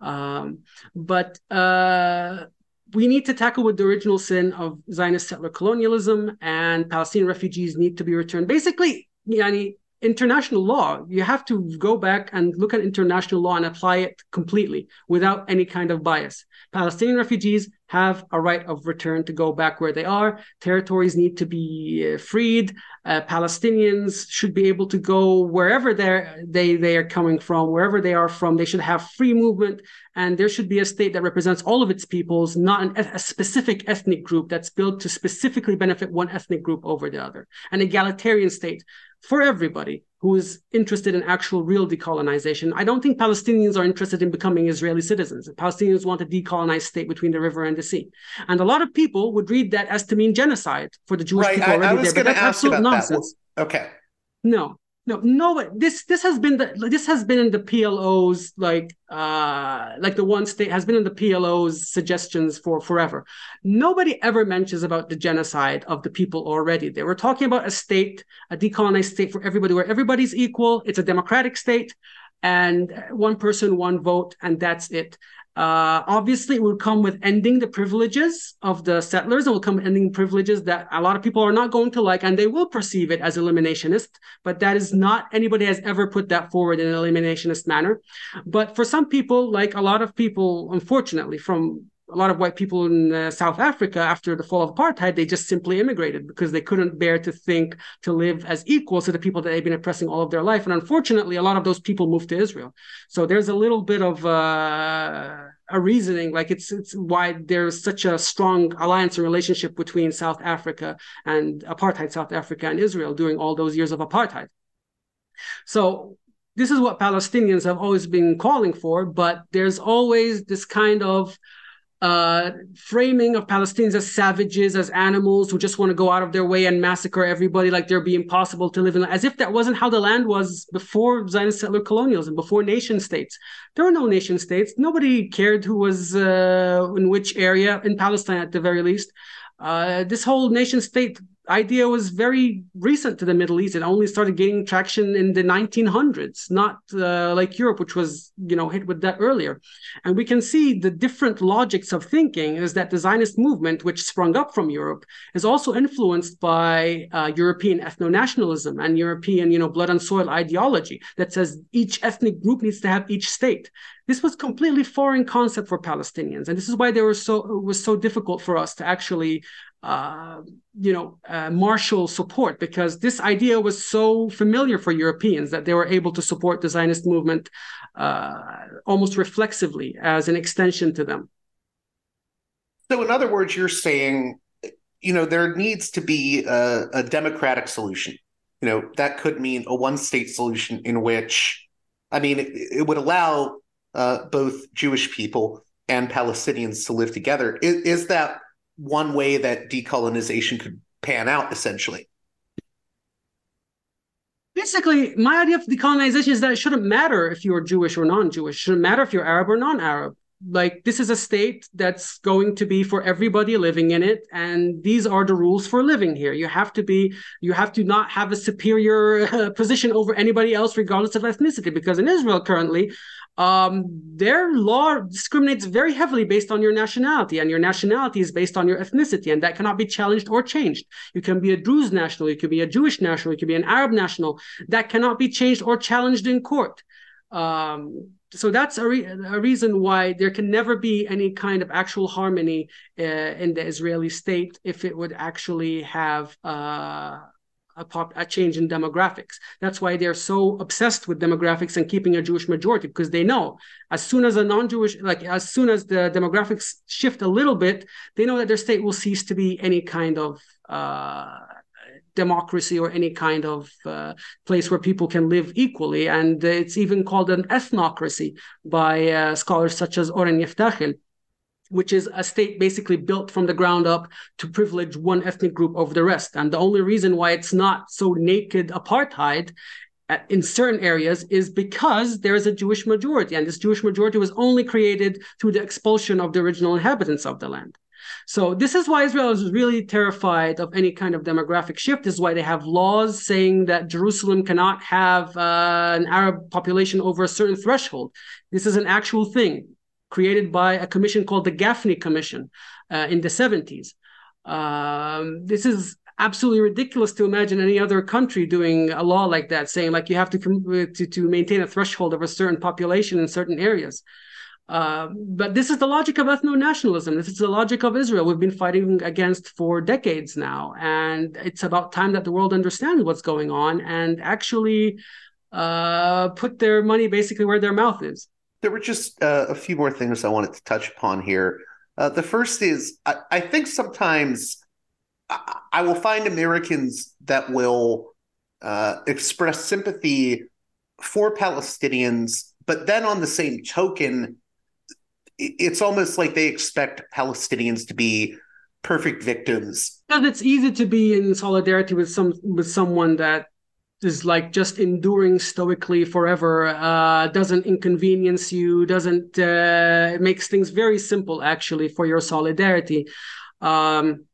Um, but uh, we need to tackle with the original sin of Zionist settler colonialism and Palestinian refugees need to be returned. Basically, yani, international law, you have to go back and look at international law and apply it completely without any kind of bias. Palestinian refugees have a right of return to go back where they are. Territories need to be uh, freed. Uh, Palestinians should be able to go wherever they they are coming from, wherever they are from. They should have free movement, and there should be a state that represents all of its peoples, not an, a specific ethnic group that's built to specifically benefit one ethnic group over the other. An egalitarian state for everybody who is interested in actual real decolonization. I don't think Palestinians are interested in becoming Israeli citizens. Palestinians want a decolonized state between the river and the sea. And a lot of people would read that as to mean genocide for the Jewish
right.
people already
I, I was
there. But that's absolute nonsense.
That. Okay.
No, no no this this has been the this has been in the plo's like uh like the one state has been in the plo's suggestions for forever. Nobody ever mentions about the genocide of the people already. They were talking about a state a decolonized state for everybody where everybody's equal. It's a democratic state and one person one vote and that's it uh, obviously, it will come with ending the privileges of the settlers. It will come ending privileges that a lot of people are not going to like, and they will perceive it as eliminationist. But that is not anybody has ever put that forward in an eliminationist manner. But for some people, like a lot of people, unfortunately, from a lot of white people in uh, South Africa after the fall of apartheid, they just simply immigrated because they couldn't bear to think to live as equals to the people that they've been oppressing all of their life. And unfortunately, a lot of those people moved to Israel. So there's a little bit of uh, a reasoning, like it's it's why there's such a strong alliance and relationship between South Africa and apartheid South Africa and Israel during all those years of apartheid. So this is what Palestinians have always been calling for, but there's always this kind of uh, framing of Palestinians as savages, as animals who just want to go out of their way and massacre everybody like they're be impossible to live in, as if that wasn't how the land was before Zionist settler colonialism, before nation states. There were no nation states. Nobody cared who was uh, in which area, in Palestine at the very least. Uh, this whole nation state idea was very recent to the Middle East. It only started gaining traction in the 1900s, not uh, like Europe, which was you know hit with that earlier. And we can see the different logics of thinking is that the Zionist movement, which sprung up from Europe, is also influenced by uh, European ethno-nationalism and European you know blood and soil ideology that says each ethnic group needs to have each state. This was completely foreign concept for Palestinians, and this is why they were so it was so difficult for us to actually uh, you know, uh, marshal support because this idea was so familiar for Europeans that they were able to support the Zionist movement uh, almost reflexively as an extension to them.
So, in other words, you're saying, you know, there needs to be a, a democratic solution. You know, that could mean a one state solution in which, I mean, it, it would allow uh, both Jewish people and Palestinians to live together. Is, is that one way that decolonization could pan out, essentially.
Basically, my idea of decolonization is that it shouldn't matter if you're Jewish or non-Jewish. It shouldn't matter if you're Arab or non-Arab. Like this is a state that's going to be for everybody living in it, and these are the rules for living here. You have to be, you have to not have a superior uh, position over anybody else, regardless of ethnicity. Because in Israel currently, um, their law discriminates very heavily based on your nationality, and your nationality is based on your ethnicity, and that cannot be challenged or changed. You can be a Druze national, you could be a Jewish national, you could be an Arab national. That cannot be changed or challenged in court. Um, so that's a, re- a, reason why there can never be any kind of actual harmony uh, in the Israeli state if it would actually have. Uh, a, pop, a change in demographics. That's why they're so obsessed with demographics and keeping a Jewish majority because they know as soon as a non-Jewish, like as soon as the demographics shift a little bit, they know that their state will cease to be any kind of uh, democracy or any kind of uh, place where people can live equally. And it's even called an ethnocracy by uh, scholars such as Oren Yiftachel which is a state basically built from the ground up to privilege one ethnic group over the rest. And the only reason why it's not so naked apartheid in certain areas is because there is a Jewish majority, and this Jewish majority was only created through the expulsion of the original inhabitants of the land. So this is why Israel is really terrified of any kind of demographic shift. This is why they have laws saying that Jerusalem cannot have uh, an Arab population over a certain threshold. This is an actual thing created by a commission called the Gafni Commission uh, in the 70s. Um, this is absolutely ridiculous to imagine any other country doing a law like that, saying like you have to to, to maintain a threshold of a certain population in certain areas. Uh, but this is the logic of ethno-nationalism. This is the logic of Israel. We've been fighting against for decades now, and it's about time that the world understands what's going on and actually uh, put their money basically where their mouth is
there were just uh, a few more things I wanted to touch upon here. Uh, the first is I, I think sometimes I, I, will find Americans that will uh, express sympathy for Palestinians, but then on the same token, it's almost like they expect Palestinians to be perfect victims.
And it's easy to be in solidarity with some with someone that is like just enduring stoically forever uh, doesn't inconvenience you doesn't uh, makes things very simple actually for your solidarity. Um,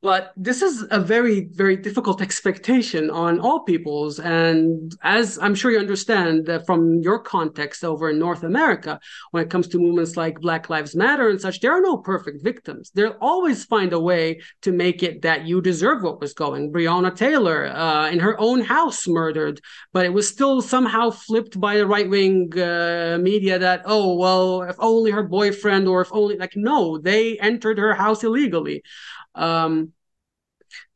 but this is a very very difficult expectation on all peoples. And as i'm sure you understand that from your context over in north america when it comes to movements like black lives matter and such there are no perfect victims. They'll always find a way to make it that you deserve what was going. Breonna taylor uh, in her own house murdered but it was still somehow flipped by the right-wing uh, media that oh well if only her boyfriend or if only like no they entered her house illegally um,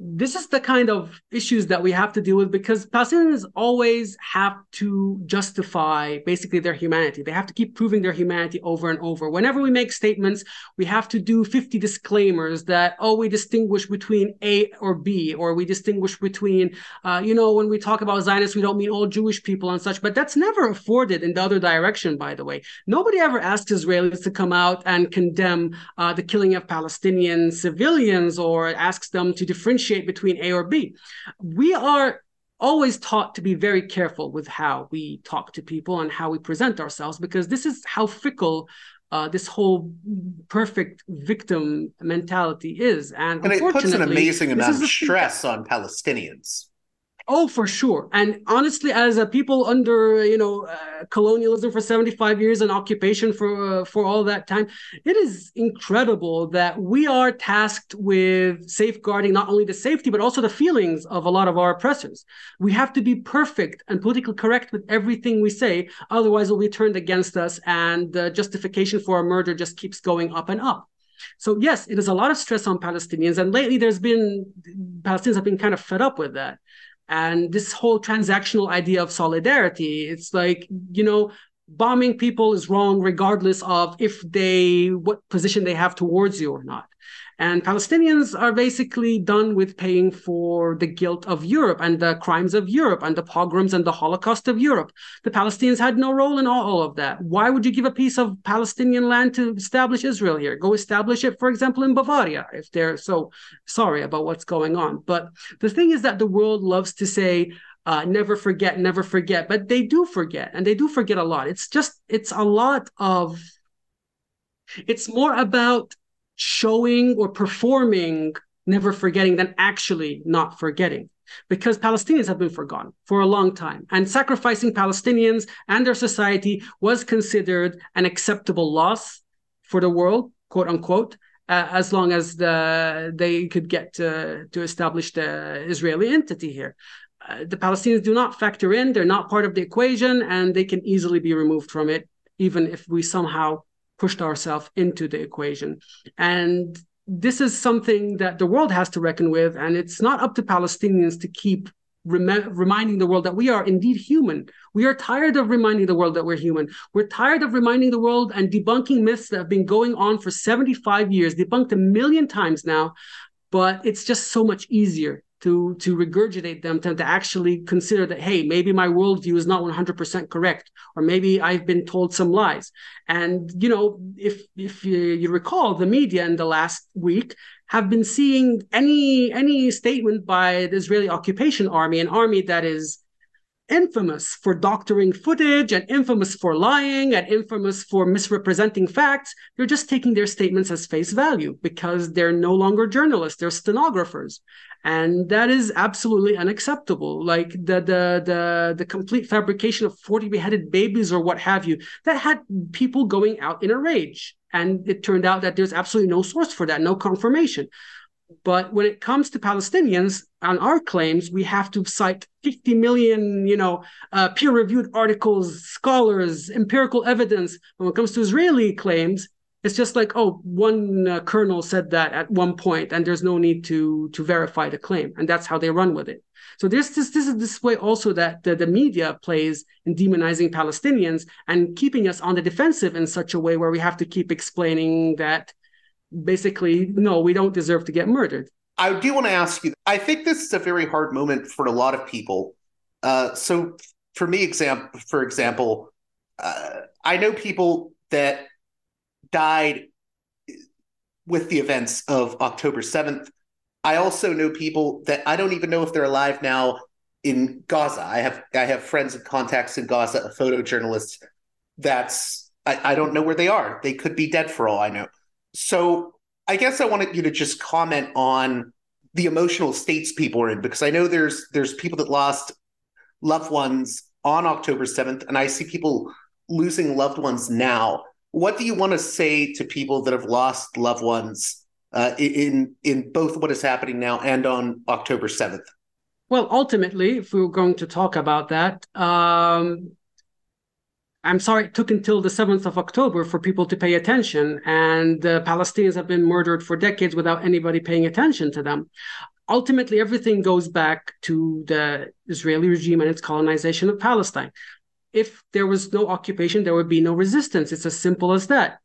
this is the kind of issues that we have to deal with because Palestinians always have to justify basically their humanity. They have to keep proving their humanity over and over. Whenever we make statements, we have to do 50 disclaimers that, oh, we distinguish between A or B, or we distinguish between, uh, you know, when we talk about Zionists, we don't mean all Jewish people and such. But that's never afforded in the other direction, by the way. Nobody ever asks Israelis to come out and condemn uh, the killing of Palestinian civilians or asks them to differentiate differentiate between A or B. We are always taught to be very careful with how we talk to people and how we present ourselves because this is how fickle uh, this whole perfect victim mentality is. And,
and it puts an amazing amount of stress on Palestinians.
Oh, for sure. And honestly, as a people under you know uh, colonialism for seventy five years and occupation for uh, for all that time, it is incredible that we are tasked with safeguarding not only the safety but also the feelings of a lot of our oppressors. We have to be perfect and politically correct with everything we say, otherwise, it will be turned against us, and the justification for a murder just keeps going up and up. So yes, it is a lot of stress on Palestinians, and lately there's been Palestinians have been kind of fed up with that and this whole transactional idea of solidarity it's like you know bombing people is wrong regardless of if they what position they have towards you or not and Palestinians are basically done with paying for the guilt of Europe and the crimes of Europe and the pogroms and the Holocaust of Europe. The Palestinians had no role in all, of that. Why would you give a piece of Palestinian land to establish Israel here? Go establish it, for example, in Bavaria, if they're so sorry about what's going on. But the thing is that the world loves to say, uh, never forget, never forget. But they do forget, and they do forget a lot. It's just, it's a lot of, it's more about showing or performing never forgetting than actually not forgetting because Palestinians have been forgotten for a long time. And sacrificing Palestinians and their society was considered an acceptable loss for the world, quote unquote, uh, as long as the, they could get to, to establish the Israeli entity here. Uh, the Palestinians do not factor in, they're not part of the equation, and they can easily be removed from it, even if we somehow pushed ourselves into the equation. And this is something that the world has to reckon with. And it's not up to Palestinians to keep rem- reminding the world that we are indeed human. We are tired of reminding the world that we're human. We're tired of reminding the world and debunking myths that have been going on for 75 years, debunked a million times now. But it's just so much easier to to regurgitate them to, to actually consider that hey maybe my worldview is not 100% correct or maybe i've been told some lies. And you know if if you, you recall the media in the last week have been seeing any any statement by the israeli occupation army an army that is infamous for doctoring footage and infamous for lying and infamous for misrepresenting facts. They're just taking their statements as face value because they're no longer journalists, they're stenographers. And that is absolutely unacceptable. Like the the the the complete fabrication of 40 beheaded babies or what have you that had people going out in a rage. And it turned out that there's absolutely no source for that no confirmation but when it comes to palestinians on our claims we have to cite 50 million you know uh, peer-reviewed articles scholars empirical evidence. When it comes to israeli claims it's just like oh one uh, colonel said that at one point and there's no need to to verify the claim. And that's how they run with it. So this this this is this way also that the, the media plays in demonizing palestinians and keeping us on the defensive in such a way where we have to keep explaining that basically no we don't deserve to get murdered
i do want to ask you i think this is a very hard moment for a lot of people uh, so for me example for example uh, i know people that died with the events of October 7th. I also know people that I don't even know if they're alive now in Gaza. I have I have friends and contacts in Gaza, a photojournalists. That's I, I don't know where they are. They could be dead for all I know. So I guess I wanted you to just comment on the emotional states people are in because I know there's there's people that lost loved ones on October 7th, and I see people losing loved ones now what do you want to say to people that have lost loved ones uh, in in both what is happening now and on October seventh?
Well, ultimately, if we are going to talk about that, um, I'm sorry it took until the 7th of October for people to pay attention, and the Palestinians have been murdered for decades without anybody paying attention to them. Ultimately, everything goes back to the Israeli regime and its colonization of Palestine if there was no occupation, there would be no resistance. It's as simple as that.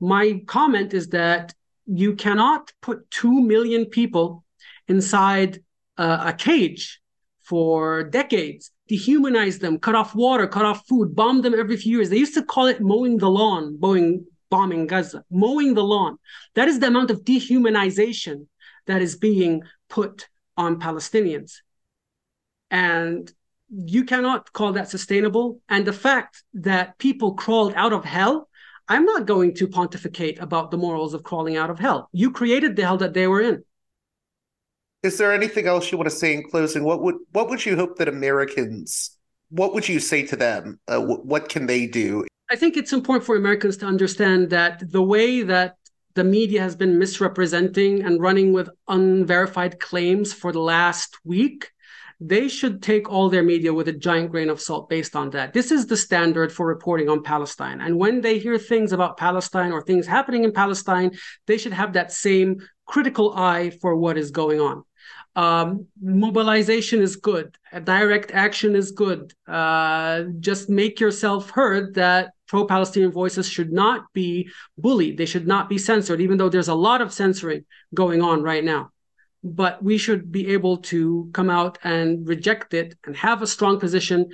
My comment is that you cannot put 2 million people inside uh, a cage for decades, dehumanize them, cut off water, cut off food, bomb them every few years. They used to call it mowing the lawn, bombing, bombing Gaza, mowing the lawn. That is the amount of dehumanization that is being put on Palestinians. And you cannot call that sustainable. And the fact that people crawled out of hell I'm not going to pontificate about the morals of crawling out of hell. You created the hell that they were in.
Is there anything else you want to say in closing? What would what would you hope that Americans? What would you say to them? Uh, what can they do?
I think it's important for Americans to understand that the way that the media has been misrepresenting and running with unverified claims for the last week they should take all their media with a giant grain of salt based on that. This is the standard for reporting on Palestine. And when they hear things about Palestine or things happening in Palestine, they should have that same critical eye for what is going on. Um, mobilization is good. Direct action is good. Uh, just make yourself heard that pro Palestinian voices should not be bullied. They should not be censored, even though there's a lot of censoring going on right now but we should be able to come out and reject it and have a strong position.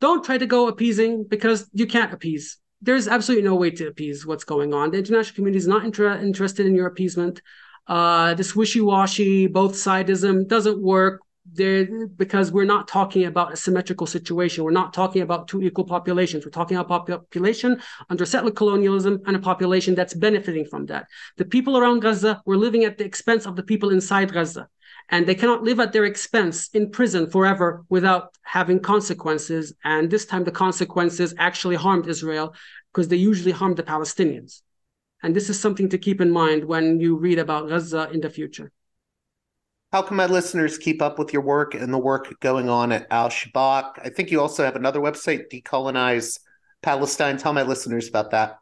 Don't try to go appeasing because you can't appease. There's absolutely no way to appease what's going on. The international community is not inter- interested in your appeasement. Uh, this wishy-washy, both sidism doesn't work there because we're not talking about a symmetrical situation. We're not talking about two equal populations. We're talking about population under settler colonialism and a population that's benefiting from that. The people around Gaza were living at the expense of the people inside Gaza. And they cannot live at their expense in prison forever without having consequences. And this time, the consequences actually harmed Israel because they usually harmed the Palestinians. And this is something to keep in mind when you read about Gaza in the future.
How can my listeners keep up with your work and the work going on at Al Shabak? I think you also have another website, Decolonize Palestine. Tell my listeners about that.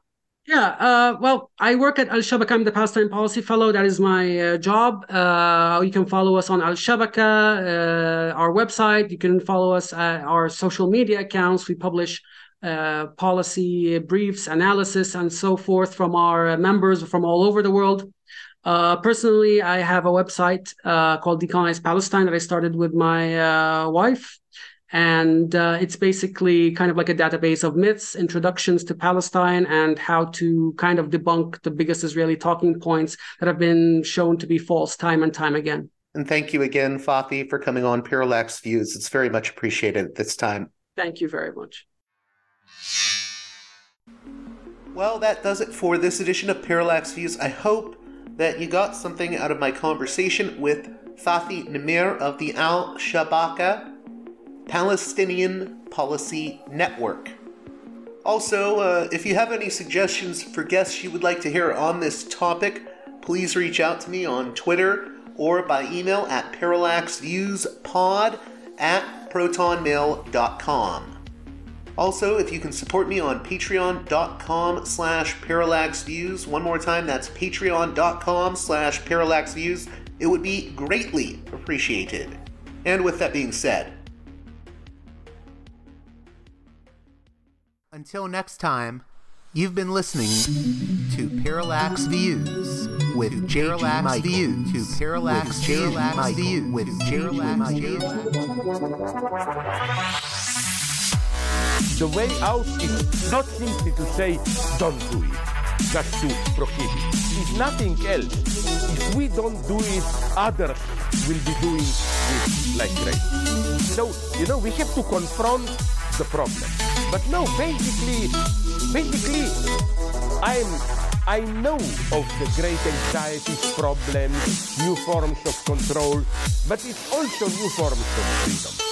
Yeah, uh, well, I work at Al Shabaka. I'm the Palestine Policy Fellow. That is my uh, job. Uh, you can follow us on Al Shabaka, uh, our website. You can follow us at our social media accounts. We publish uh, policy briefs, analysis, and so forth from our members from all over the world. Uh, personally, I have a website uh, called Decolonize Palestine that I started with my uh, wife. And uh, it's basically kind of like a database of myths, introductions to Palestine, and how to kind of debunk the biggest Israeli talking points that have been shown to be false time and time again.
And thank you again, Fathi, for coming on Parallax Views. It's very much appreciated at this time.
Thank you very much.
Well, that does it for this edition of Parallax Views. I hope that you got something out of my conversation with Fathi Nimer of the Al Shabaka Palestinian Policy Network. Also, uh, if you have any suggestions for guests you would like to hear on this topic, please reach out to me on Twitter or by email at parallaxviewspod at protonmail.com. Also, if you can support me on patreon.com slash parallaxviews, one more time, that's patreon.com slash parallaxviews, it would be greatly appreciated. And with that being said,
until next time, you've been listening to Parallax Views with Parallax Michael. Views to Parallax Views with Parallax Views.
The way out is not simply to say, don't do it, just to prohibit. It's nothing else. If we don't do it, others will be doing it like crazy. So, you know, we have to confront the problem. But no, basically, basically, I'm I know of the great anxieties, problems, new forms of control, but it's also new forms of freedom.